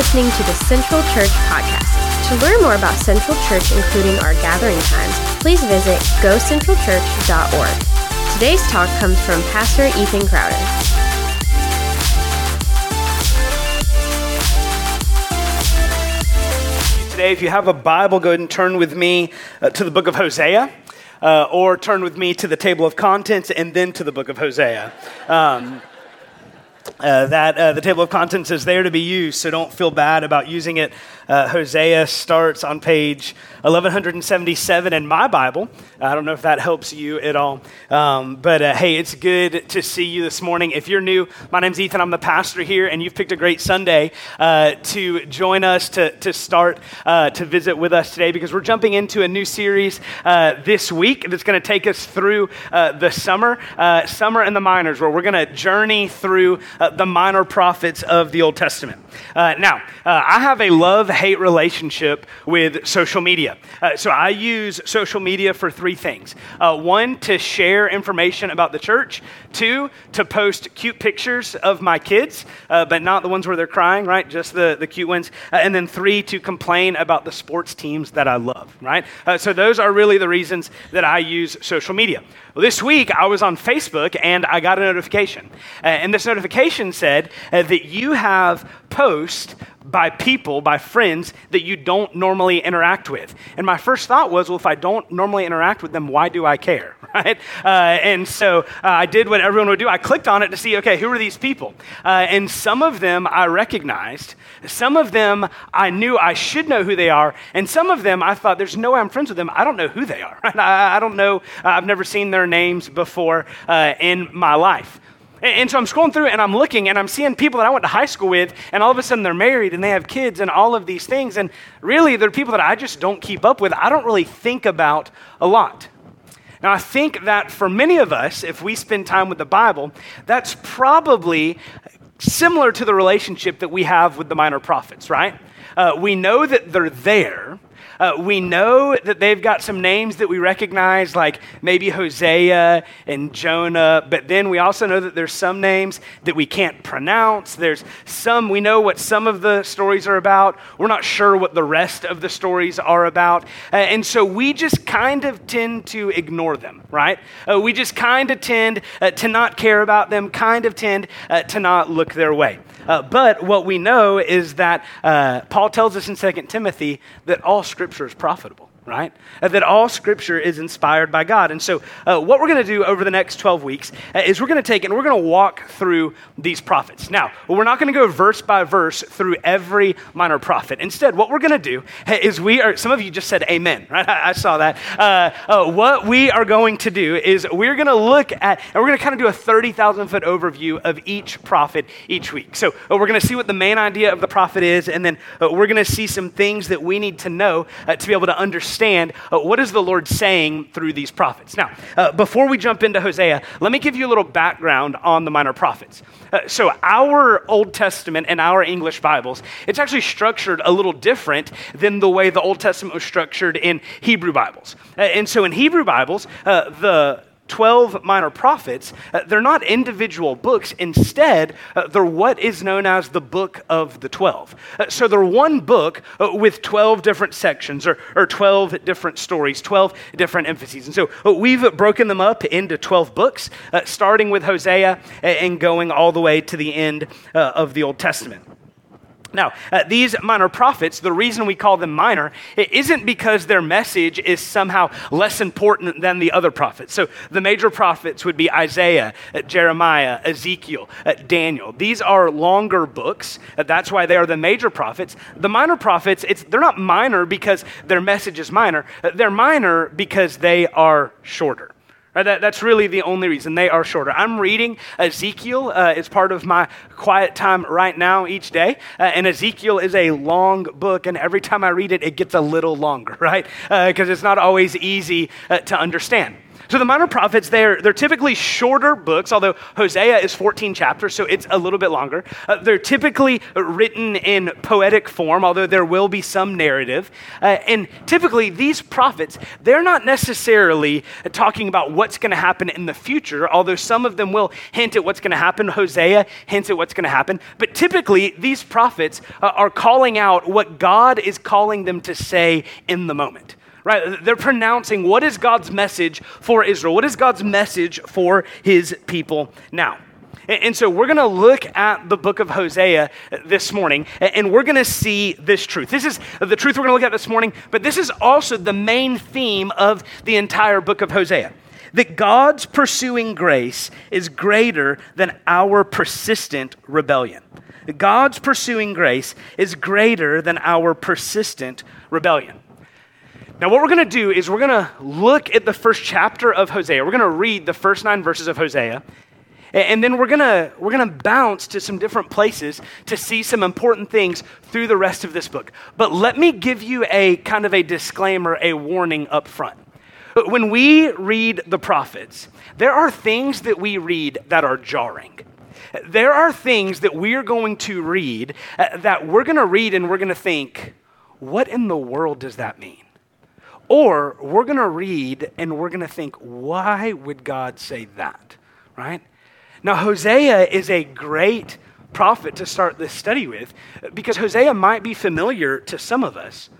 listening to the Central Church Podcast. To learn more about Central Church, including our gathering times, please visit gocentralchurch.org. Today's talk comes from Pastor Ethan Crowder. Today, if you have a Bible, go ahead and turn with me uh, to the book of Hosea. Uh, or turn with me to the table of contents and then to the book of Hosea. Um, uh, that uh, the table of contents is there to be used, so don't feel bad about using it. Uh, Hosea starts on page 1177 in my Bible. I don't know if that helps you at all. Um, but uh, hey, it's good to see you this morning. If you're new, my name's Ethan. I'm the pastor here, and you've picked a great Sunday uh, to join us to, to start to visit with us today because we're jumping into a new series this week that's going to take us through the summer, summer and the minors, where we're going to journey through the minor prophets of the Old Testament. now, I have a love hate relationship with social media. Uh, so I use social media for three things uh, one, to share information about the church, two, to post cute pictures of my kids, uh, but not the ones where they're crying, right? Just the, the cute ones. Uh, and then three, to complain about the sports teams that I love, right? Uh, so those are really the reasons that I use social media. Well, this week I was on Facebook and I got a notification. Uh, and this notification said that you have post by people, by friends that you don't normally interact with. And my first thought was, well, if I don't normally interact with them, why do I care? Right? Uh, and so uh, I did what everyone would do. I clicked on it to see, okay, who are these people? Uh, and some of them I recognized. Some of them I knew I should know who they are. And some of them I thought, there's no way I'm friends with them. I don't know who they are. Right? I, I, don't know. I've never seen their names before uh, in my life. And so I'm scrolling through and I'm looking and I'm seeing people that I went to high school with, and all of a sudden they're married and they have kids and all of these things. And really, they're people that I just don't keep up with. I don't really think about a lot. Now, I think that for many of us, if we spend time with the Bible, that's probably similar to the relationship that we have with the minor prophets, right? Uh, we know that they're there, uh, we know that they've got some names that we recognize, like maybe Hosea and Jonah, but then we also know that there's some names that we can't pronounce. There's some, we know what some of the stories are about. We're not sure what the rest of the stories are about. Uh, and so we just kind of tend to ignore them, right? Uh, we just kind of tend uh, to not care about them, kind of tend uh, to not look their way. Uh, but what we know is that uh, Paul tells us in 2 Timothy that all scripture is profitable right? Uh, that all scripture is inspired by God. And so, uh, what we're going to do over the next 12 weeks uh, is we're going to take and we're going to walk through these prophets. Now, we're not going to go verse by verse through every minor prophet. Instead, what we're going to do is we are, some of you just said amen, right? I, saw that. Uh, uh, what we are going to do is we're going to look at, and we're going to kind of do a 30,000 foot overview of each prophet each week. So, uh, we're going to see what the main idea of the prophet is, and then we're going to see some things that we need to know to be able to understand understand uh, what is the Lord saying through these prophets. Now, uh, before we jump into Hosea, let me give you a little background on the minor prophets. Uh, so, our Old Testament and our English Bibles, it's actually structured a little different than the way the Old Testament was structured in Hebrew Bibles. Uh, and so, in Hebrew Bibles, uh, the 12 minor prophets, uh, they're not individual books. Instead, uh, they're what is known as the book of the 12. Uh, so they're one book uh, with 12 different sections or, or 12 different stories, 12 different emphases. And so uh, we've broken them up into 12 books, uh, starting with Hosea and going all the way to the end of the Old Testament. Now, uh, these minor prophets, the reason we call them minor, it isn't because their message is somehow less important than the other prophets. So the major prophets would be Isaiah, uh, Jeremiah, Ezekiel, uh, Daniel. These are longer books. Uh, that's why they are the major prophets. The minor prophets, they're not minor because their message is minor. Uh, they're minor because they are shorter. Right, that, that's really the only reason. They are shorter. I'm reading Ezekiel uh, as part of my quiet time right now each day. Uh, and Ezekiel is a long book, and every time I read it, it gets a little longer, right? Because uh, it's not always easy uh, to understand. So the minor prophets, they're, they're typically shorter books, although Hosea is 14 chapters, so it's a little bit longer. Uh, they're typically written in poetic form, although there will be some narrative. Uh, and typically, these prophets, they're not necessarily talking about what's going to happen in the future, although some of them will hint at what's going to happen. Hosea hints at what's going to happen. But typically, these prophets uh, are calling out what God is calling them to say in the moment right? They're pronouncing what is God's message for Israel? What is God's message for his people now? And so we're going to look at the book of Hosea this morning, and we're going to see this truth. This is the truth we're going to look at this morning, but this is also the main theme of the entire book of Hosea that God's pursuing grace is greater than our persistent rebellion. God's pursuing grace is greater than our persistent rebellion. Now, what we're going to do is we're going to look at the first chapter of Hosea. We're going to read the first nine verses of Hosea. And then we're going we're gonna bounce to some different places to see some important things through the rest of this book. But let me give you a kind of a disclaimer, a warning up front. When we read the prophets, there are things that we read that are jarring. There are things that we're going to read uh, that we're going to read and we're going to think, what in the world does that mean? Or we're going to read and we're going to think, why would God say that? Right? Now, Hosea is a great prophet to start this study with because Hosea might be familiar to some of us.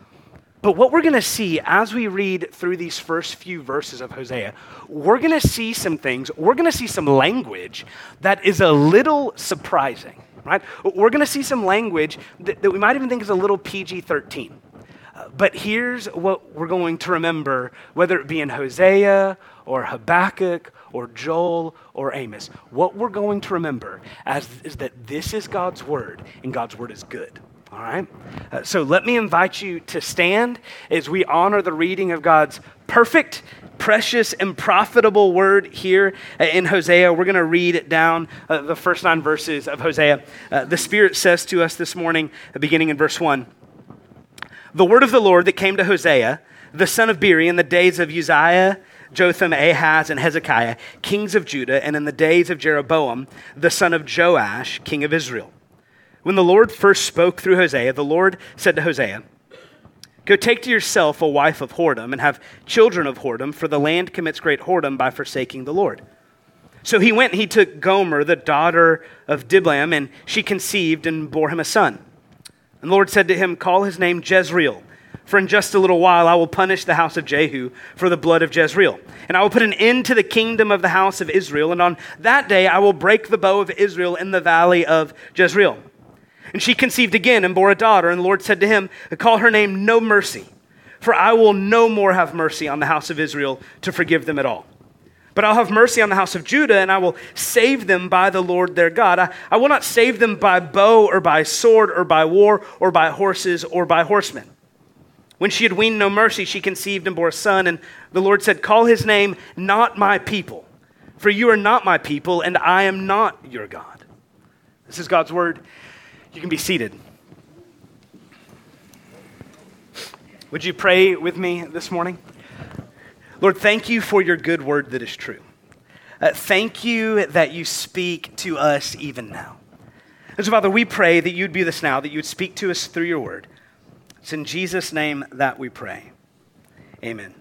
But what we're going to see as we read through these first few verses of Hosea, we're going to see some things, we're going to see some language that is a little surprising, right? We're going to see some language that, that we might even think is a little PG 13. But here's what we're going to remember, whether it be in Hosea or Habakkuk or Joel or Amos. What we're going to remember as, is that this is God's word, and God's word is good. All right? Uh, so let me invite you to stand as we honor the reading of God's perfect, precious, and profitable word here in Hosea. We're going to read down uh, the first nine verses of Hosea. Uh, the Spirit says to us this morning, beginning in verse 1 the word of the Lord that came to Hosea, the son of Beeri, in the days of Uzziah, Jotham, Ahaz, and Hezekiah, kings of Judah, and in the days of Jeroboam, the son of Joash, king of Israel. When the Lord first spoke through Hosea, the Lord said to Hosea, Go take to yourself a wife of whoredom and have children of whoredom, for the land commits great whoredom by forsaking the Lord. So he went and he took Gomer, the daughter of Diblaim, and she conceived and bore him a son. And the Lord said to him, Call his name Jezreel, for in just a little while I will punish the house of Jehu for the blood of Jezreel. And I will put an end to the kingdom of the house of Israel. And on that day I will break the bow of Israel in the valley of Jezreel. And she conceived again and bore a daughter. And the Lord said to him, Call her name No Mercy, for I will no more have mercy on the house of Israel to forgive them at all. But I'll have mercy on the house of Judah, and I will save them by the Lord their God. I, I, will not save them by bow or by sword or by war or by horses or by horsemen. When she had weaned no mercy, she conceived and bore a son, and the Lord said, Call his name not my people, for you are not my people, and I am not your God. This is God's word. You can be seated. Would you pray with me this morning? Lord, thank you for your good word that is true. Uh, thank you that you speak to us even now. And so, Father, we pray that you'd be this now, that you would speak to us through your word. It's in Jesus' name that we pray. Amen.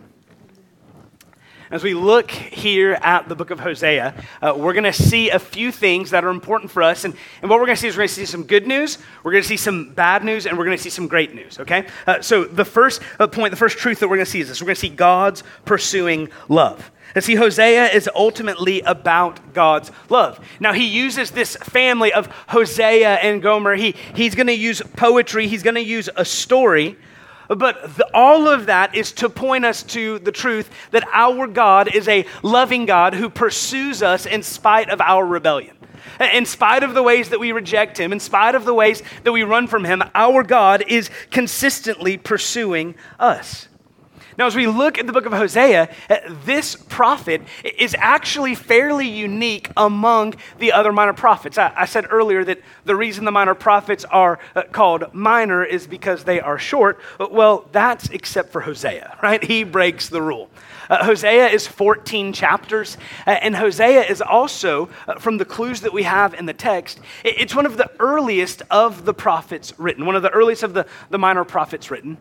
As we look here at the book of Hosea, uh, we're going to see a few things that are important for us. And, and what we're going to see is we're going to see some good news, we're going to see some bad news, and we're going to see some great news, okay? Uh, so the first uh, point, the first truth that we're going to see is this we're going to see God's pursuing love. And see, Hosea is ultimately about God's love. Now, he uses this family of Hosea and Gomer. He, he's going to use poetry, he's going to use a story but the, all of that is to point us to the truth that our God is a loving God who pursues us in spite of our rebellion. In spite of the ways that we reject Him, in spite of the ways that we run from Him, our God is consistently pursuing us. Now, as we look at the book of Hosea, uh, this prophet is actually fairly unique among the other minor prophets. I, I said earlier that the reason the minor prophets are uh, called minor is because they are short. Well, that's except for Hosea, right? He breaks the rule. Uh, Hosea is 14 chapters, uh, and Hosea is also, uh, from the clues that we have in the text, it's one of the earliest of the prophets written, one of the earliest of the, the minor prophets written.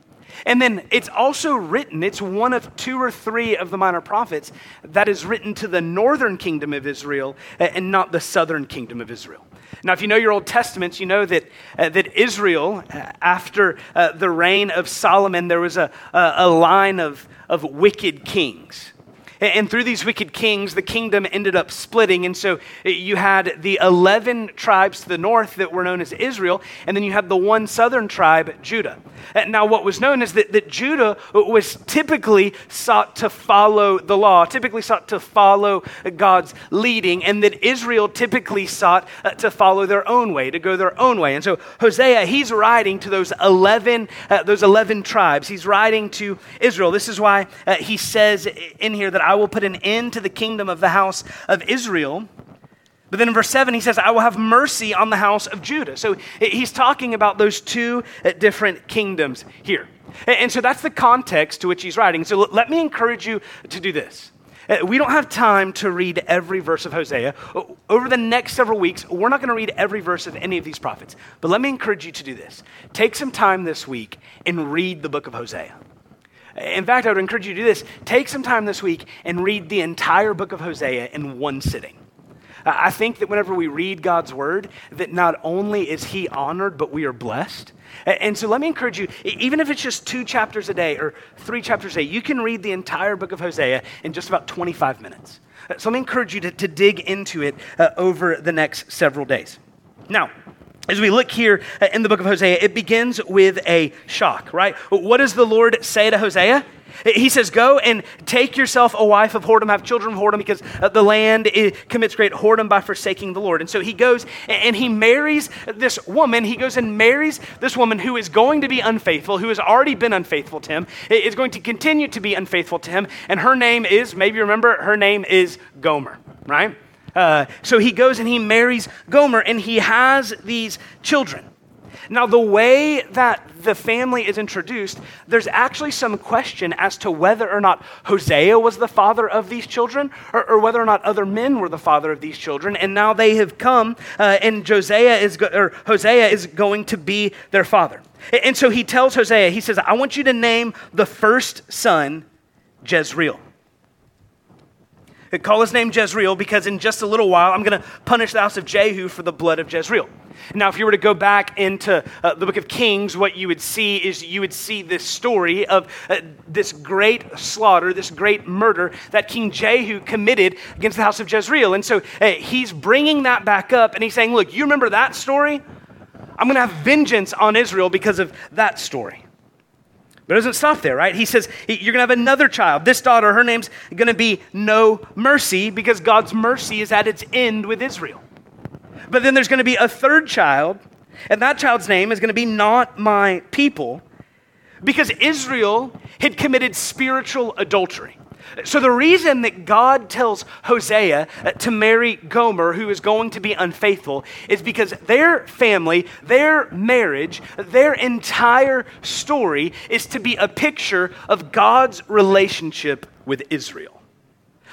And then it's also written, it's one of two or three of the minor prophets that is written to the northern kingdom of Israel and not the southern kingdom of Israel. Now, if you know your Old Testaments, you know that, uh, that Israel, uh, after uh, the reign of Solomon, there was a, a, a line of, of wicked kings. And through these wicked kings, the kingdom ended up splitting. And so eh, you had the 11 tribes to the north that were known as Israel, and then you had the one southern tribe, Judah. Now, what was known is that, that Judah was typically sought to follow the law, typically sought to follow God's leading, and that Israel typically sought to follow their own way, to go their own way. And so Hosea, he's writing to those 11, uh, those 11 tribes. He's writing to Israel. This is why uh, he says in here that I will put an end to the kingdom of the house of Israel. But then in verse 7, he says, I will have mercy on the house of Judah. So he's talking about those two uh, different kingdoms here. And so that's the context to which he's writing. So let me encourage you to do this. Uh, we don't have time to read every verse of Hosea. Over the next several weeks, we're not going to read every verse of any of these prophets. But let me encourage you to do this. Take some time this week and read the book of Hosea. In fact, I would encourage you to do this. Take some time this week and read the entire book of Hosea in one sitting. I think that whenever we read God's word, that not only is he honored, but we are blessed. And so let me encourage you, even if it's just two chapters a day or three chapters a day, you can read the entire book of Hosea in just about 25 minutes. So let me encourage you to, to dig into it uh, over the next several days. Now, as we look here in the book of Hosea, it begins with a shock, right? What does the Lord say to Hosea? He says, Go and take yourself a wife of whoredom, have children of whoredom, because uh, the land commits great whoredom by forsaking the Lord. And so he goes and he marries this woman. He goes and marries this woman who is going to be unfaithful, who has already been unfaithful to him, is going to continue to be unfaithful to him. And her name is, maybe remember, her name is Gomer, right? Uh, so he goes and he marries Gomer and he has these children. Now, the way that the family is introduced, there's actually some question as to whether or not Hosea was the father of these children or, or whether or not other men were the father of these children. And now they have come, uh, and Josiah is go- or Hosea is going to be their father. And so he tells Hosea, he says, I want you to name the first son Jezreel. Call his name Jezreel because in just a little while I'm going to punish the house of Jehu for the blood of Jezreel. Now, if you were to go back into uh, the book of Kings, what you would see is you would see this story of uh, this great slaughter, this great murder that King Jehu committed against the house of Jezreel. And so uh, he's bringing that back up and he's saying, Look, you remember that story? I'm going to have vengeance on Israel because of that story. But it doesn't stop there, right? He says, You're going to have another child. This daughter, her name's going to be No Mercy because God's mercy is at its end with Israel. But then there's going to be a third child, and that child's name is going to be Not My People because Israel had committed spiritual adultery. So, the reason that God tells Hosea uh, to marry Gomer, who is going to be unfaithful, is because their family, their marriage, their entire story is to be a picture of God's relationship with Israel.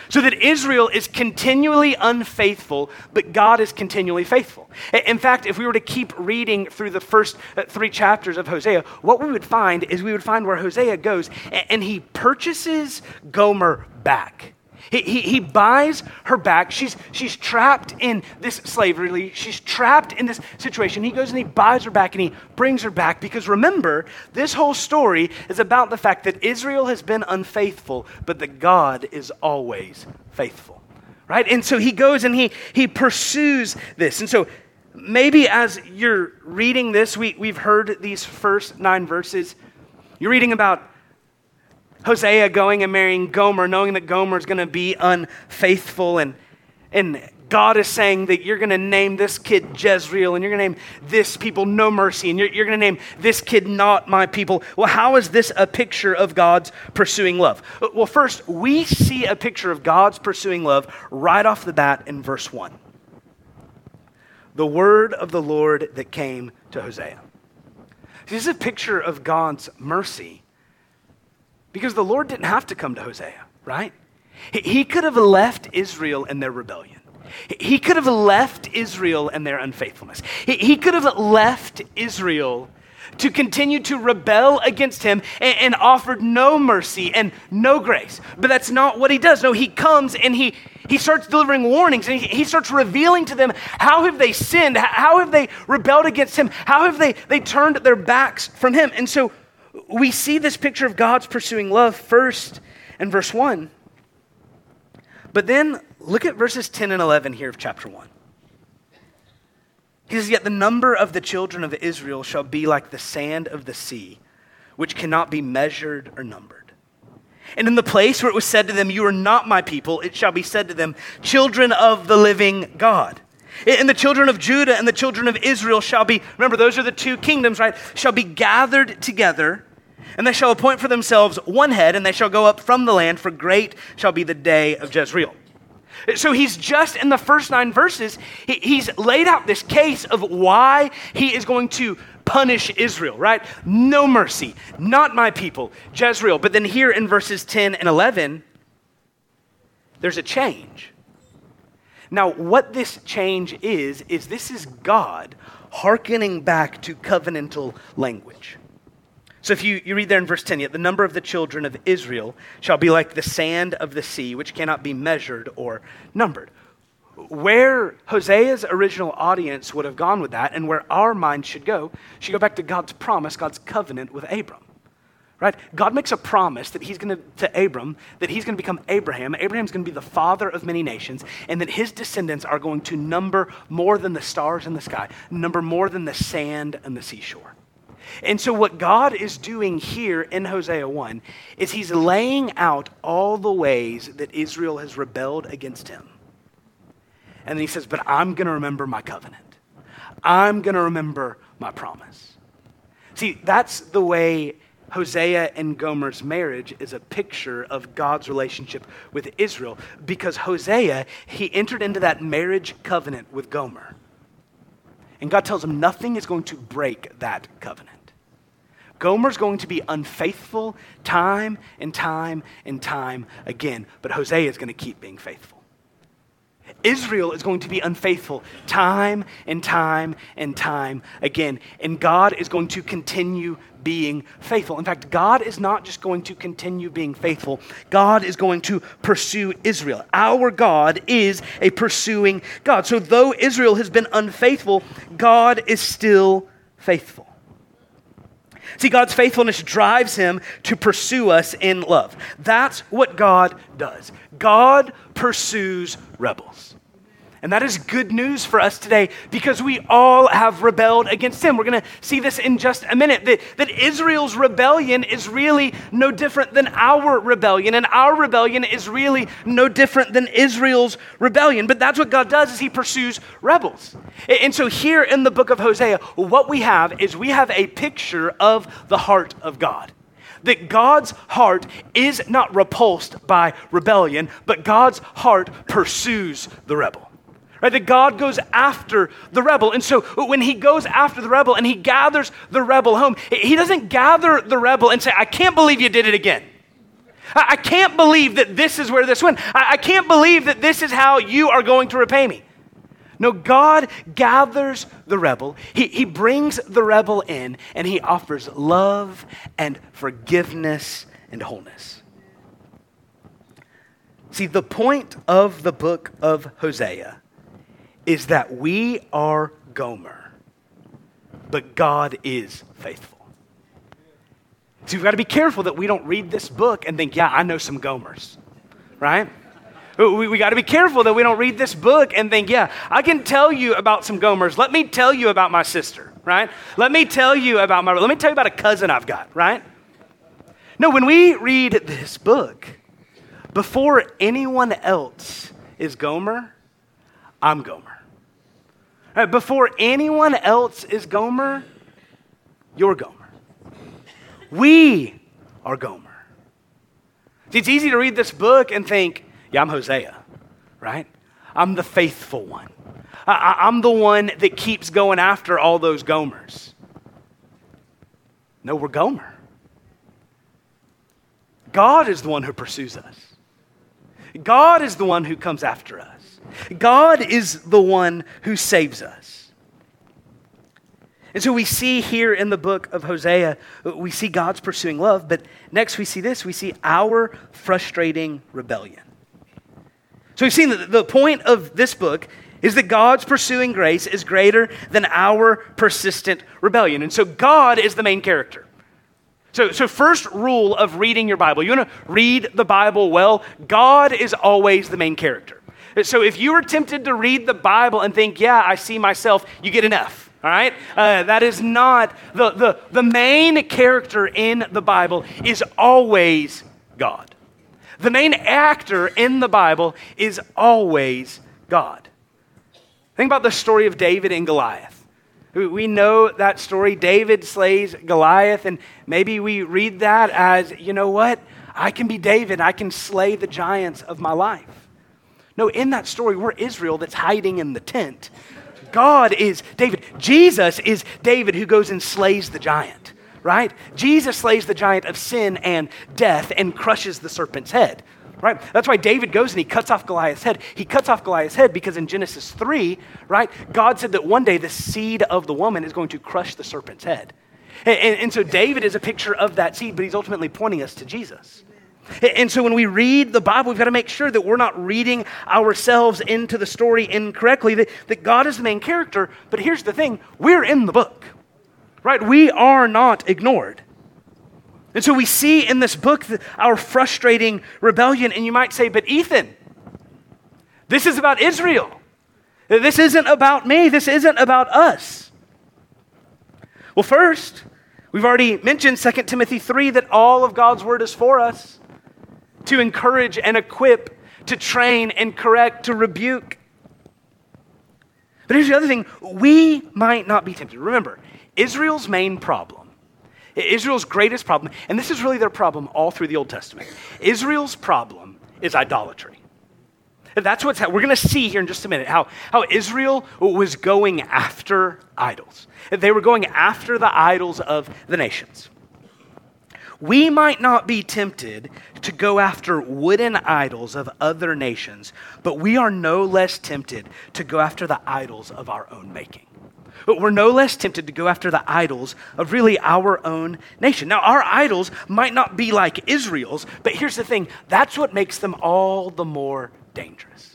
So that Israel is continually unfaithful, but God is continually faithful. In fact, if we were to keep reading through the first uh, three chapters of Hosea, what we would find is we would find where Hosea goes and he purchases Gomer back. He, he, he, buys her back. She's, she's trapped in this slavery. She's trapped in this situation. He goes and he buys her back and he brings her back because remember, this whole story is about the fact that Israel has been unfaithful, but that God is always faithful. Right? And so he goes and he, he pursues this. And so maybe as you're reading this, we, we've heard these first nine verses. You're reading about Hosea going and marrying Gomer, knowing that Gomer is going to be unfaithful, and, and God is saying that you're going to name this kid Jezreel and you're going to name this people no mercy and you're, you're going to name this kid not my people. Well, how is this a picture of God's pursuing love? Well, first, we see a picture of God's pursuing love right off the bat in verse 1. The word of the Lord that came to Hosea. This is a picture of God's mercy because the Lord didn't have to come to Hosea, right? He could have left Israel in their rebellion. He could have left Israel and their unfaithfulness. He could have left Israel to continue to rebel against him and, and, offered no mercy and no grace. But that's not what he does. No, he comes and he, he starts delivering warnings and he starts revealing to them how have they sinned? How have they rebelled against him? How have they, they turned their backs from him? And so we see this picture of God's pursuing love first in verse 1. But then look at verses 10 and 11 here of chapter 1. He says, Yet the number of the children of Israel shall be like the sand of the sea, which cannot be measured or numbered. And in the place where it was said to them, You are not my people, it shall be said to them, Children of the living God. And the children of Judah and the children of Israel shall be, remember, those are the two kingdoms, right? Shall be gathered together, and they shall appoint for themselves one head, and they shall go up from the land, for great shall be the day of Jezreel. So he's just in the first nine verses, he's laid out this case of why he is going to punish Israel, right? No mercy, not my people, Jezreel. But then here in verses 10 and 11, there's a change. Now, what this change is, is this is God hearkening back to covenantal language. So if you, you read there in verse 10, yet the number of the children of Israel shall be like the sand of the sea, which cannot be measured or numbered. Where Hosea's original audience would have gone with that, and where our mind should go, should go back to God's promise, God's covenant with Abram. Right? God makes a promise that he's going to, to Abram, that he's going to become Abraham. Abraham's going to be the father of many nations, and that his descendants are going to number more than the stars in the sky, number more than the sand and the seashore. And so, what God is doing here in Hosea 1 is he's laying out all the ways that Israel has rebelled against him. And then he says, But I'm going to remember my covenant, I'm going to remember my promise. See, that's the way Hosea and Gomer's marriage is a picture of God's relationship with Israel because Hosea, he entered into that marriage covenant with Gomer. And God tells him nothing is going to break that covenant. Gomer's going to be unfaithful time and time and time again, but Hosea is going to keep being faithful. Israel is going to be unfaithful time and time and time again, and God is going to continue being faithful. In fact, God is not just going to continue being faithful, God is going to pursue Israel. Our God is a pursuing God. So, though Israel has been unfaithful, God is still faithful. See, God's faithfulness drives him to pursue us in love. That's what God does. God pursues rebels. And that is good news for us today because we all have rebelled against him. We're going to see this in just a minute that, that Israel's rebellion is really no different than our rebellion, and our rebellion is really no different than Israel's rebellion. But that's what God does is he pursues rebels. And so here in the book of Hosea, what we have is we have a picture of the heart of God that God's heart is not repulsed by rebellion, but God's heart pursues the rebel. Right? That God goes after the rebel. And so when he goes after the rebel and he gathers the rebel home, he doesn't gather the rebel and say, I can't believe you did it again. I can't believe that this is where this went. I can't believe that this is how you are going to repay me. No, God gathers the rebel. He, he brings the rebel in and he offers love and forgiveness and wholeness. See, the point of the book of Hosea is that we are Gomer, but God is faithful. So we've got to be careful that we don't read this book and think, yeah, I know some Gomers, right? We, we got to be careful that we don't read this book and think, yeah, I can tell you about some Gomers. Let me tell you about my sister, right? Let me tell you about my, let me tell you about a cousin I've got, right? No, when we read this book, before anyone else is Gomer, I'm Gomer. Uh, before anyone else is Gomer, you're Gomer. We are Gomer. See, it's easy to read this book and think, yeah, I'm Hosea, right? I'm the faithful one. I, am the one that keeps going after all those Gomers. No, we're Gomer. God is the one who pursues us. God is the one who comes after us. God is the one who saves us. And so we see here in the book of Hosea, we see God's pursuing love, but next we see this we see our frustrating rebellion. So we've seen that the point of this book is that God's pursuing grace is greater than our persistent rebellion. And so God is the main character. So, so first rule of reading your Bible, you want to read the Bible well, God is always the main character. So if you are tempted to read the Bible and think, yeah, I see myself, you get F. All right? Uh, that is not the, the, the main character in the Bible is always God. The main actor in the Bible is always God. Think about the story of David and Goliath. We know that story. David slays Goliath, and maybe we read that as, you know what? I can be David. I can slay the giants of my life. No, in that story, we're Israel that's hiding in the tent. God is David. Jesus is David who goes and slays the giant, right? Jesus slays the giant of sin and death and crushes the serpent's head right? That's why David goes and he cuts off Goliath's head. He cuts off Goliath's head because in Genesis 3, right, God said that one day the seed of the woman is going to crush the serpent's head. And, and, and so David is a picture of that seed, but he's ultimately pointing us to Jesus. And so when we read the Bible, we've got to make sure that we're not reading ourselves into the story incorrectly, that, that God is the main character. But here's the thing we're in the book, right? We are not ignored. And so we see in this book our frustrating rebellion. And you might say, but Ethan, this is about Israel. This isn't about me. This isn't about us. Well, first, we've already mentioned 2 Timothy 3 that all of God's word is for us to encourage and equip, to train and correct, to rebuke. But here's the other thing we might not be tempted. Remember, Israel's main problem Israel's greatest problem, and this is really their problem all through the Old Testament. Israel's problem is idolatry. That's what's we're going to see here in just a minute how, how Israel was going after idols. They were going after the idols of the nations. We might not be tempted to go after wooden idols of other nations, but we are no less tempted to go after the idols of our own making. But we're no less tempted to go after the idols of really our own nation. Now, our idols might not be like Israel's, but here's the thing that's what makes them all the more dangerous.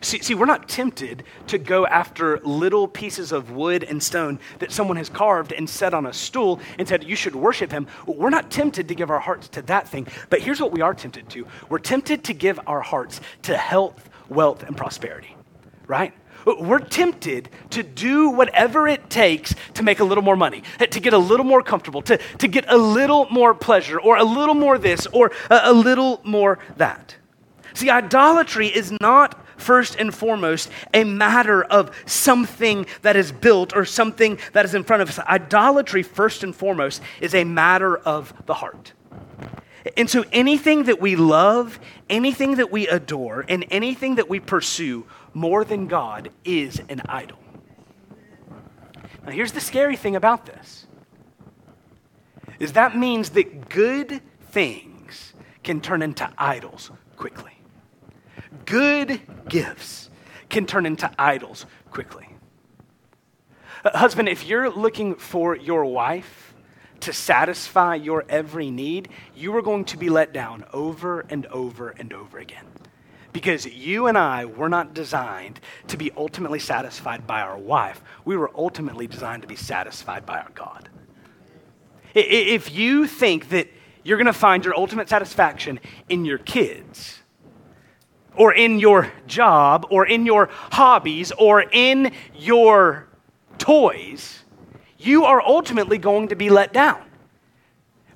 See, see, we're not tempted to go after little pieces of wood and stone that someone has carved and set on a stool and said, You should worship him. We're not tempted to give our hearts to that thing. But here's what we are tempted to we're tempted to give our hearts to health, wealth, and prosperity, right? We're tempted to do whatever it takes to make a little more money, to get a little more comfortable, to, to get a little more pleasure, or a little more this, or a, a little more that. See, idolatry is not first and foremost a matter of something that is built or something that is in front of us. Idolatry, first and foremost, is a matter of the heart. And so anything that we love, anything that we adore, and anything that we pursue more than God is an idol. Now here's the scary thing about this. Is that means that good things can turn into idols quickly. Good gifts can turn into idols quickly. Uh, husband, if you're looking for your wife to satisfy your every need, you are going to be let down over and over and over again. Because you and I were not designed to be ultimately satisfied by our wife. We were ultimately designed to be satisfied by our God. If you think that you're going to find your ultimate satisfaction in your kids, or in your job, or in your hobbies, or in your toys, you are ultimately going to be let down.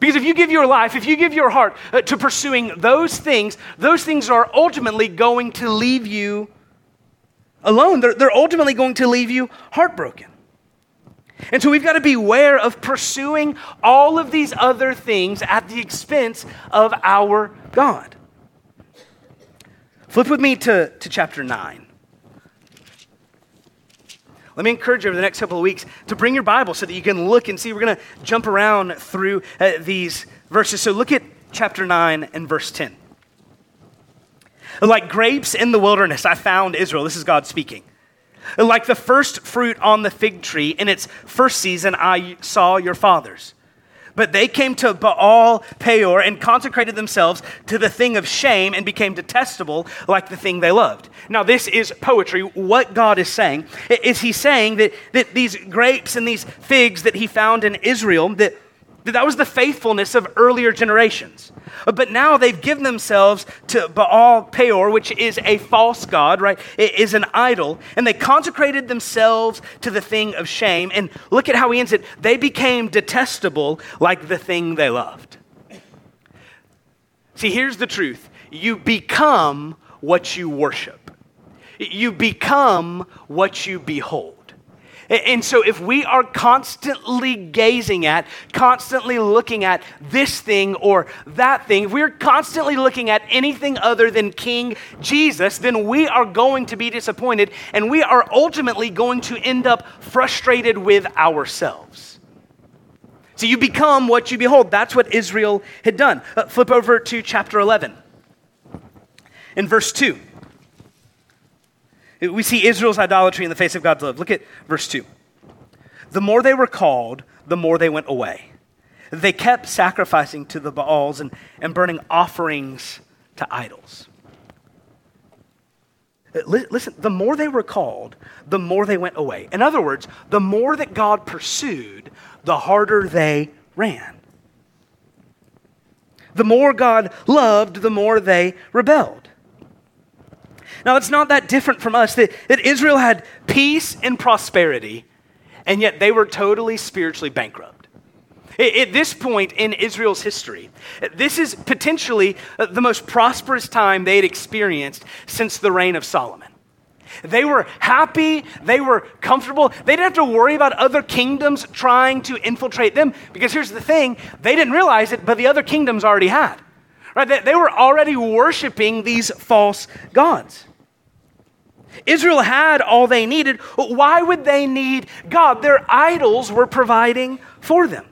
Because if you give your life, if you give your heart uh, to pursuing those things, those things are ultimately going to leave you alone, they're, they're ultimately going to leave you heartbroken. And so we've got to beware of pursuing all of these other things at the expense of our God. Flip with me to, to chapter 9. Let me encourage you over the next couple of weeks to bring your Bible so that you can look and see. We're going to jump around through uh, these verses. So look at chapter 9 and verse 10. Like grapes in the wilderness, I found Israel. This is God speaking. Like the first fruit on the fig tree in its first season, I saw your fathers. But they came to Baal Peor and consecrated themselves to the thing of shame and became detestable like the thing they loved. Now, this is poetry. What God is saying is He saying that, that these grapes and these figs that He found in Israel, that that was the faithfulness of earlier generations. Uh, but now they've given themselves to Baal Peor, which is a false god, right? It is an idol. And they consecrated themselves to the thing of shame. And look at how he ends it. They became detestable like the thing they loved. See, here's the truth you become what you worship, you become what you behold. And so, if we are constantly gazing at, constantly looking at this thing or that thing, if we're constantly looking at anything other than King Jesus, then we are going to be disappointed and we are ultimately going to end up frustrated with ourselves. So, you become what you behold. That's what Israel had done. Uh, flip over to chapter 11. In verse 2. We see Israel's idolatry in the face of God's love. Look at verse 2. The more they were called, the more they went away. They kept sacrificing to the Baals and, and burning offerings to idols. Uh, listen, the more they were called, the more they went away. In other words, the more that God pursued, the harder they ran. The more God loved, the more they rebelled. Now, it's not that different from us that, that Israel had peace and prosperity, and yet they were totally spiritually bankrupt. At this point in Israel's history, this is potentially uh, the most prosperous time they had experienced since the reign of Solomon. They were happy, they were comfortable. They didn't have to worry about other kingdoms trying to infiltrate them because here's the thing they didn't realize it, but the other kingdoms already had. Right? They were already worshiping these false gods. Israel had all they needed. Why would they need God? Their idols were providing for them.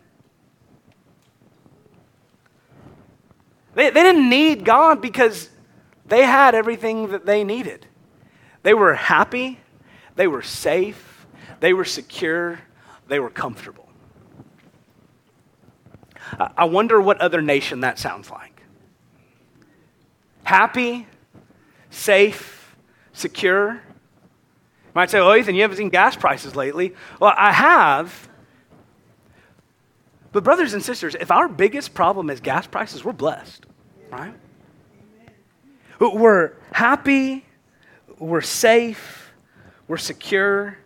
They, they didn't need God because they had everything that they needed. They were happy, they were safe, they were secure, they were comfortable. I wonder what other nation that sounds like. Happy, safe, secure. You might say, oh, Ethan, you haven't seen gas prices lately. Well, I have. But, brothers and sisters, if our biggest problem is gas prices, we're blessed, right? We're happy, we're safe, we're secure.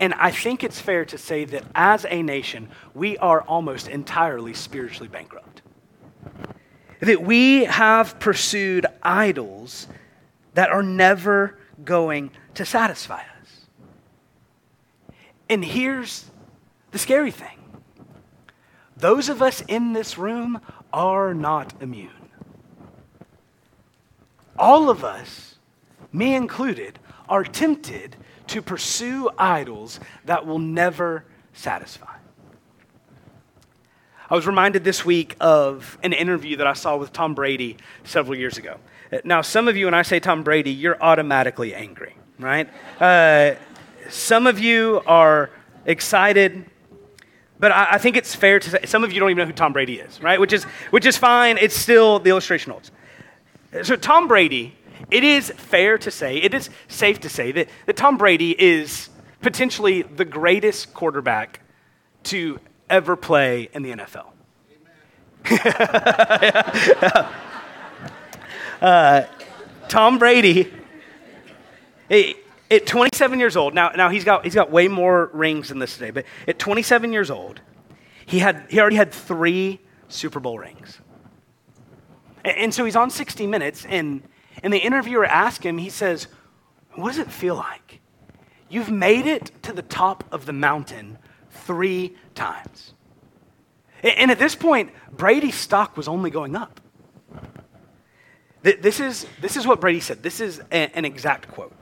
And I think it's fair to say that as a nation, we are almost entirely spiritually bankrupt. That we have pursued idols that are never going to satisfy us. And here's the scary thing those of us in this room are not immune. All of us, me included, are tempted to pursue idols that will never satisfy. I was reminded this week of an interview that I saw with Tom Brady several years ago. Now, some of you, when I say Tom Brady, you're automatically angry, right? Uh, some of you are excited, but I, I, think it's fair to say some of you don't even know who Tom Brady is, right? Which is, which is fine. It's still the illustration holds. So, Tom Brady, it is fair to say, it is safe to say that, that Tom Brady is potentially the greatest quarterback to ever play in the NFL. Uh, Tom Brady, at 27 years old, now, now he's, got, he's got way more rings than this today, but at 27 years old, he, had, he already had three Super Bowl rings. And, and so he's on 60 Minutes, and, and the interviewer asks him, he says, What does it feel like? You've made it to the top of the mountain three times. And at this point, Brady's stock was only going up. This is, this is what Brady said. This is an exact quote.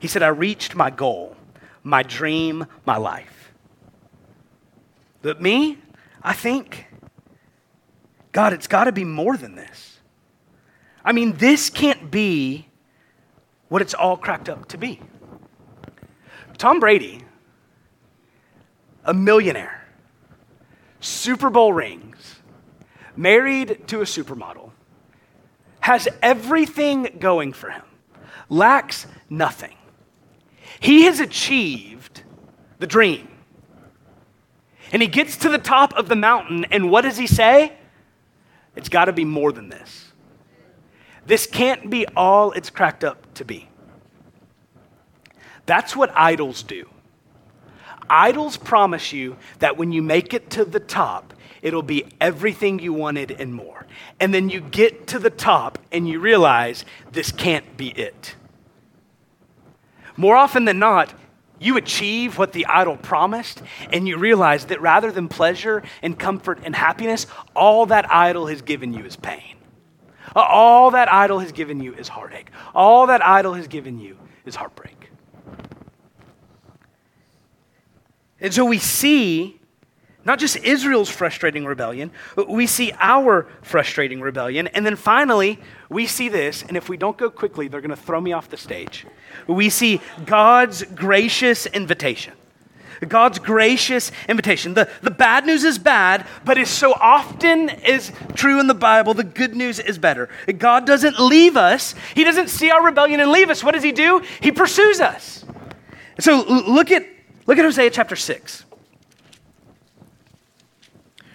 He said, I reached my goal, my dream, my life. But me, I think, God, it's got to be more than this. I mean, this can't be what it's all cracked up to be. Tom Brady, a millionaire, Super Bowl rings, married to a supermodel, has everything going for him, lacks nothing. He has achieved the dream. And he gets to the top of the mountain, and what does he say? It's got to be more than this. This can't be all it's cracked up to be. That's what idols do. Idols promise you that when you make it to the top, it'll be everything you wanted and more. And then you get to the top and you realize this can't be it. More often than not, you achieve what the idol promised, and you realize that rather than pleasure and comfort and happiness, all that idol has given you is pain. All that idol has given you is heartache. All that idol has given you is heartbreak. And so we see not just Israel's frustrating rebellion, we see our frustrating rebellion. And then finally, we see this, and if we don't go quickly, they're going to throw me off the stage. We see God's gracious invitation. God's gracious invitation. The, the bad news is bad, but as so often is true in the Bible, the good news is better. God doesn't leave us, He doesn't see our rebellion and leave us. What does He do? He pursues us. So look at Look at Hosea chapter 6.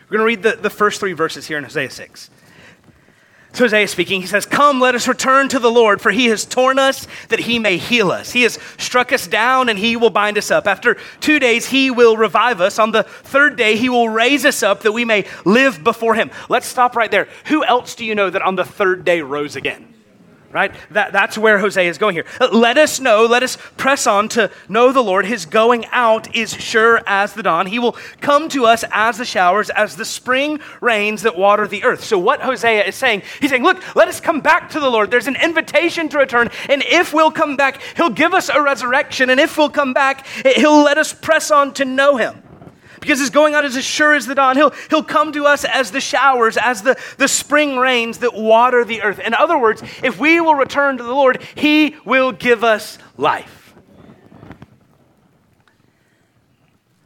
We're going to read the, the first three verses here in Hosea 6. So Hosea speaking, he says, Come, let us return to the Lord, for he has torn us that he may heal us. He has struck us down and he will bind us up. After two days, he will revive us. On the third day, he will raise us up that we may live before him. Let's stop right there. Who else do you know that on the third day rose again? Right? That, that's where Hosea is going here. Uh, let us know, let us press on to know the Lord. His going out is sure as the dawn. He will come to us as the showers, as the spring rains that water the earth. So, what Hosea is saying, he's saying, look, let us come back to the Lord. There's an invitation to return. And if we'll come back, he'll give us a resurrection. And if we'll come back, he'll let us press on to know him because his going out is as sure as the dawn. He'll, he'll come to us as the showers, as the, the spring rains that water the earth. In other words, if we will return to the Lord, he will give us life.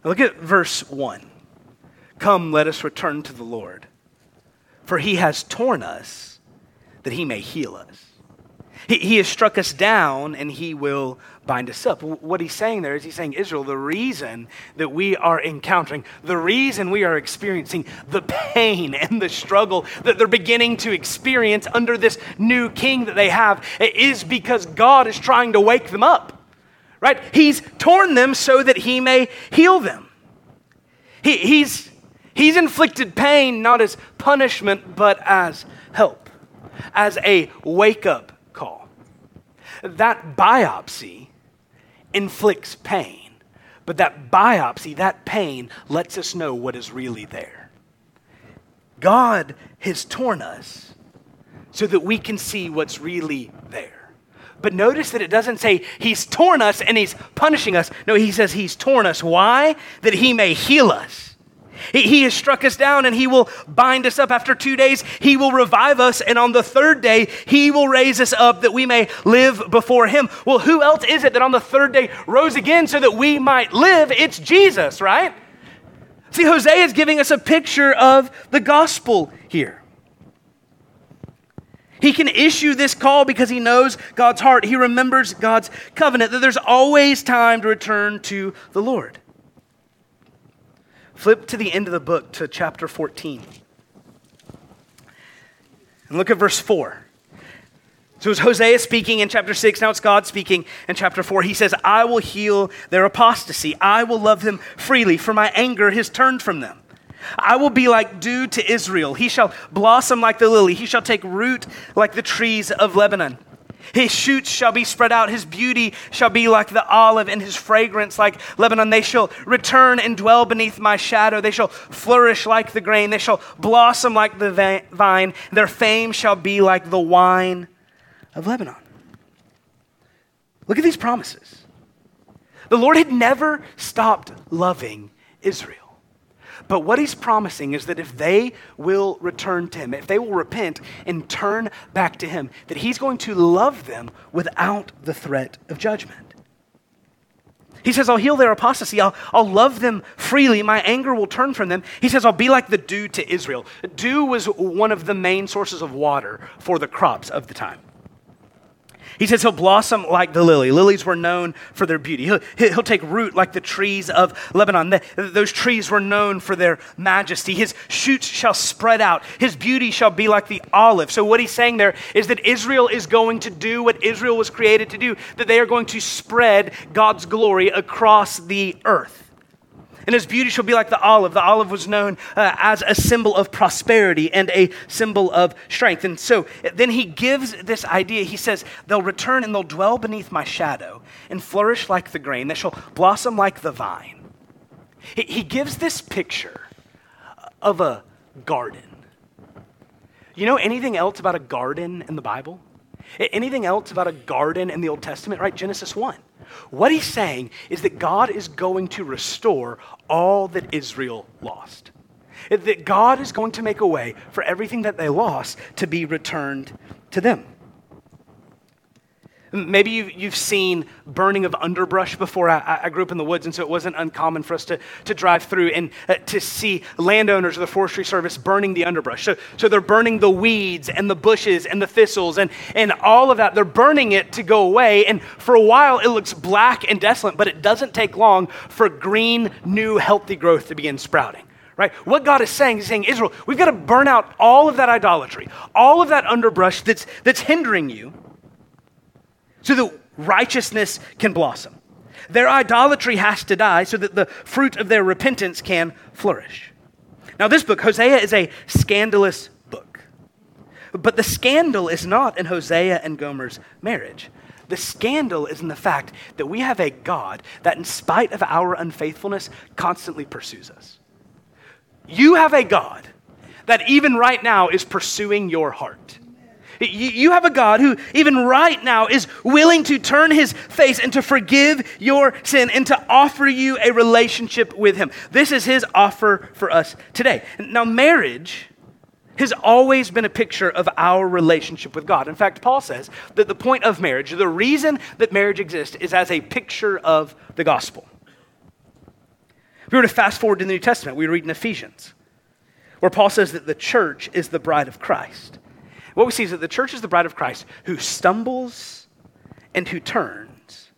Look at verse 1. Come, let us return to the Lord, for he has torn us that he may heal us. He, he has struck us down and he will bind us up. What he's saying there is he's saying, Israel, the reason that we are encountering, the reason we are experiencing the pain and the struggle that they're beginning to experience under this new king that they have is because God is trying to wake them up. Right? He's torn them so that he may heal them. He, he's, he's inflicted pain not as punishment, but as help, as a wake up call. That biopsy inflicts pain, but that biopsy, that pain, lets us know what is really there. God has torn us so that we can see what's really there. But notice that it doesn't say he's torn us and he's punishing us. No, he says he's torn us. Why? That he may heal us. He, has struck us down and he will bind us up. After two days, he will revive us. And on the third day, he will raise us up that we may live before him. Well, who else is it that on the third day rose again so that we might live? It's Jesus, right? See, Hosea is giving us a picture of the gospel here. He can issue this call because he knows God's heart. He remembers God's covenant, that there's always time to return to the Lord. Flip to the end of the book to chapter 14. And look at verse 4. So it's Hosea speaking in chapter 6. Now it's God speaking in chapter 4. He says, I will heal their apostasy. I will love them freely, for my anger has turned from them. I will be like dew to Israel. He shall blossom like the lily. He shall take root like the trees of Lebanon. His shoots shall be spread out, his beauty shall be like the olive, and his fragrance like Lebanon. They shall return and dwell beneath my shadow. They shall flourish like the grain, they shall blossom like the vine. Their fame shall be like the wine of Lebanon. Look at these promises. The Lord had never stopped loving Israel. But what he's promising is that if they will return to him, if they will repent and turn back to him, that he's going to love them without the threat of judgment. He says, I'll heal their apostasy. I'll, I'll love them freely. My anger will turn from them. He says, I'll be like the dew to Israel. Dew was one of the main sources of water for the crops of the time. He says he'll blossom like the lily. Lilies were known for their beauty. He'll, he'll take root like the trees of Lebanon. The, those trees were known for their majesty. His shoots shall spread out. His beauty shall be like the olive. So, what he's saying there is that Israel is going to do what Israel was created to do, that they are going to spread God's glory across the earth and his beauty shall be like the olive. The olive was known uh, as a symbol of prosperity and a symbol of strength. And so then he gives this idea. He says, They'll return and they'll dwell beneath my shadow and flourish like the grain. They shall blossom like the vine. He, he gives this picture of a garden. You know anything else about a garden in the Bible? Anything else about a garden in the Old Testament, right? Genesis 1. What he's saying is that God is going to restore all that Israel lost. That God is going to make a way for everything that they lost to be returned to them. Maybe you've, you've seen burning of underbrush before. I, I, grew up in the woods, and so it wasn't uncommon for us to, to drive through and uh, to see landowners or the Forestry Service burning the underbrush. So, so they're burning the weeds and the bushes and the thistles and, and all of that. They're burning it to go away. And for a while, it looks black and desolate, but it doesn't take long for green, new, healthy growth to begin sprouting right? What God is saying is saying, Israel, we've got to burn out all of that idolatry, all of that underbrush that's, that's hindering you so that righteousness can blossom. Their idolatry has to die so that the fruit of their repentance can flourish. Now, this book, Hosea, is a scandalous book. But the scandal is not in Hosea and Gomer's marriage. The scandal is in the fact that we have a God that, in spite of our unfaithfulness, constantly pursues us. You have a God that, even right now, is pursuing your heart. You have a God who, even right now, is willing to turn his face and to forgive your sin and to offer you a relationship with him. This is his offer for us today. Now, marriage has always been a picture of our relationship with God. In fact, Paul says that the point of marriage, the reason that marriage exists, is as a picture of the gospel. If we were to fast forward to the New Testament, we read in Ephesians, where Paul says that the church is the bride of Christ. What we see is that the church is the bride of Christ who stumbles and who turns.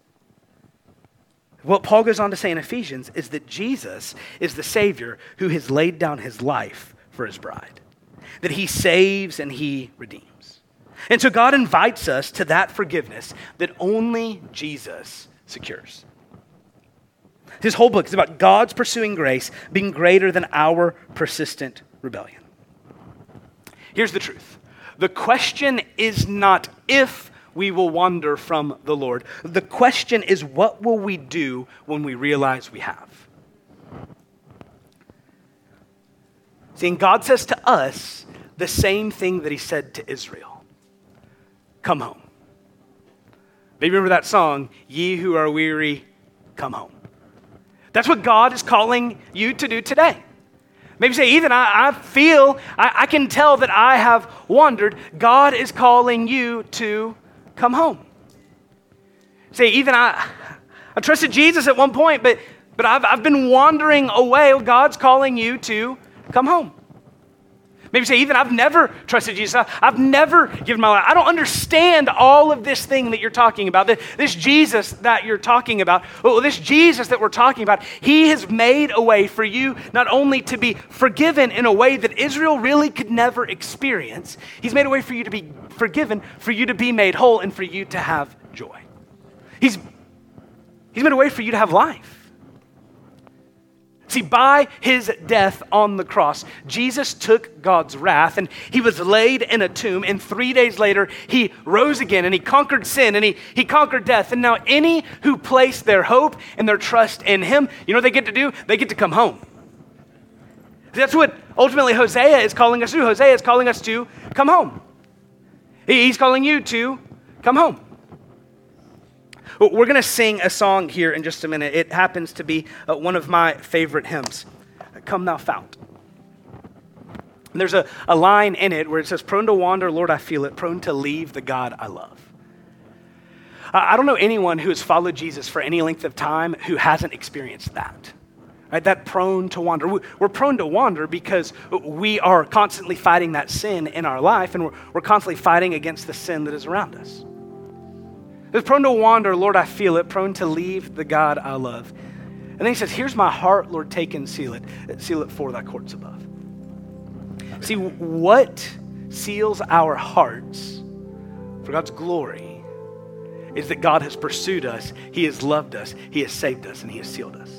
What Paul goes on to say in Ephesians is that Jesus is the Savior who has laid down his life for his bride, that he saves and he redeems. And so God invites us to that forgiveness that only Jesus secures. His whole book is about God's pursuing grace being greater than our persistent rebellion. Here's the truth the question is not if we will wander from the Lord. The question is, what will we do when we realize we have? See, and God says to us the same thing that He said to Israel Come home. Maybe remember that song, Ye Who Are Weary, Come Home. That's what God is calling you to do today. Maybe say, Ethan, I, I feel, I, I can tell that I have wandered. God is calling you to come home. Say, Ethan, I, I trusted Jesus at one point, but, but I've, I've been wandering away. God's calling you to come home. Maybe say, Ethan, I've never trusted Jesus. I've never given my life. I don't understand all of this thing that you're talking about. This Jesus that you're talking about. Well, this Jesus that we're talking about, he has made a way for you not only to be forgiven in a way that Israel really could never experience, he's made a way for you to be forgiven, for you to be made whole, and for you to have joy. He's, he's made a way for you to have life. See, by his death on the cross, Jesus took God's wrath and he was laid in a tomb. And three days later, he rose again and he conquered sin and he, he conquered death. And now, any who place their hope and their trust in him, you know what they get to do? They get to come home. That's what ultimately Hosea is calling us to. Hosea is calling us to come home. He's calling you to come home. We're going to sing a song here in just a minute. It happens to be uh, one of my favorite hymns Come Thou Fount. And there's a, a line in it where it says, Prone to wander, Lord, I feel it, prone to leave the God I love. I don't know anyone who has followed Jesus for any length of time who hasn't experienced that. Right, that prone to wander. We're prone to wander because we are constantly fighting that sin in our life, and we're, we're constantly fighting against the sin that is around us. It's prone to wander, Lord, I feel it, prone to leave the God I love. And then he says, Here's my heart, Lord, take and seal it. Seal it for thy courts above. See, what seals our hearts for God's glory is that God has pursued us, He has loved us, He has saved us, and He has sealed us.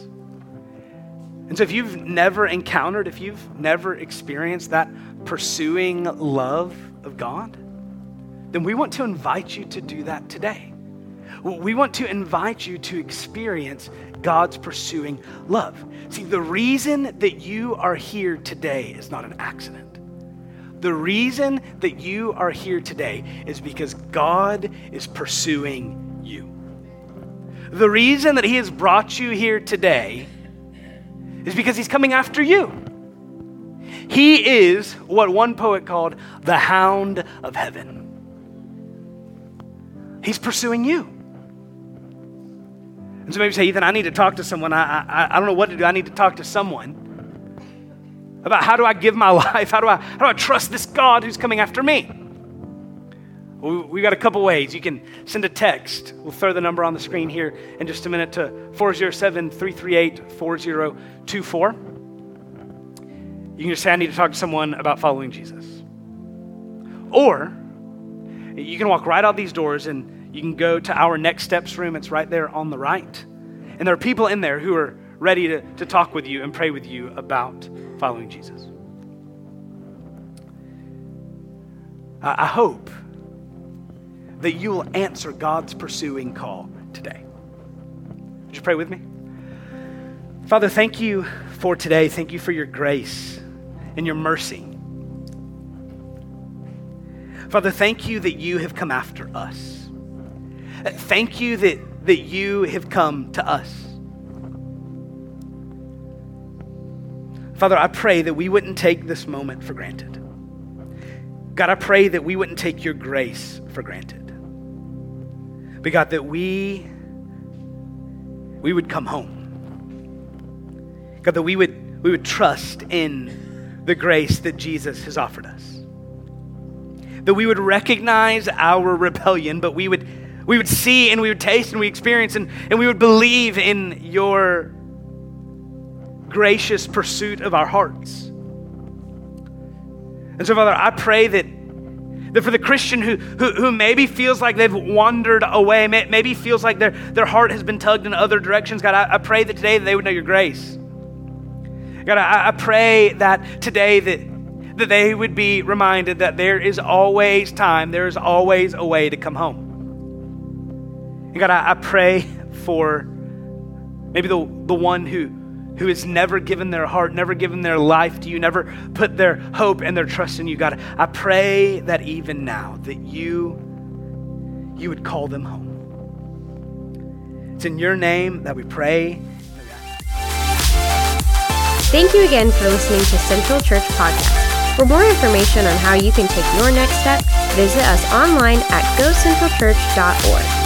And so, if you've never encountered, if you've never experienced that pursuing love of God, then we want to invite you to do that today we want to invite you to experience God's pursuing love. See, the reason that you are here today is not an accident. The reason that you are here today is because God is pursuing you. The reason that He has brought you here today is because He's coming after you. He is what one poet called the hound of heaven. He's pursuing you. And so maybe say, Ethan, I need to talk to someone. I, I, I don't know what to do. I need to talk to someone about how do I give my life? How do I, how do I trust this God who's coming after me? We've got a couple ways. You can send a text. We'll throw the number on the screen here in just a minute to 407 338 4024. You can just say, I need to talk to someone about following Jesus. Or you can walk right out these doors and you can go to our Next Steps room, it's right there on the right. And there are people in there who are ready to, to talk with you and pray with you about following Jesus. I, I hope that you will answer God's pursuing call today. Would you pray with me? Father, thank you for today. Thank you for your grace and your mercy. Father, thank you that you have come after us. Thank you that, that you have come to us. Father, I pray that we wouldn't take this moment for granted. God, I pray that we wouldn't take your grace for granted. But God, that we we would come home. God, that we would we would trust in the grace that Jesus has offered us. That we would recognize our rebellion, but we would we would see and we would taste and we experience and, and we would believe in your gracious pursuit of our hearts. And so, Father, I pray that, that for the Christian who, who, who maybe feels like they've wandered away, maybe feels like their, their heart has been tugged in other directions, God, I, I pray that today they would know your grace. God, I, I pray that today that, that they would be reminded that there is always time, there is always a way to come home. And God, I, I pray for maybe the, the one who, who has never given their heart, never given their life to you, never put their hope and their trust in you. God, I pray that even now that you, you would call them home. It's in your name that we pray. Thank you again for listening to Central Church Podcast. For more information on how you can take your next step, visit us online at gocentralchurch.org.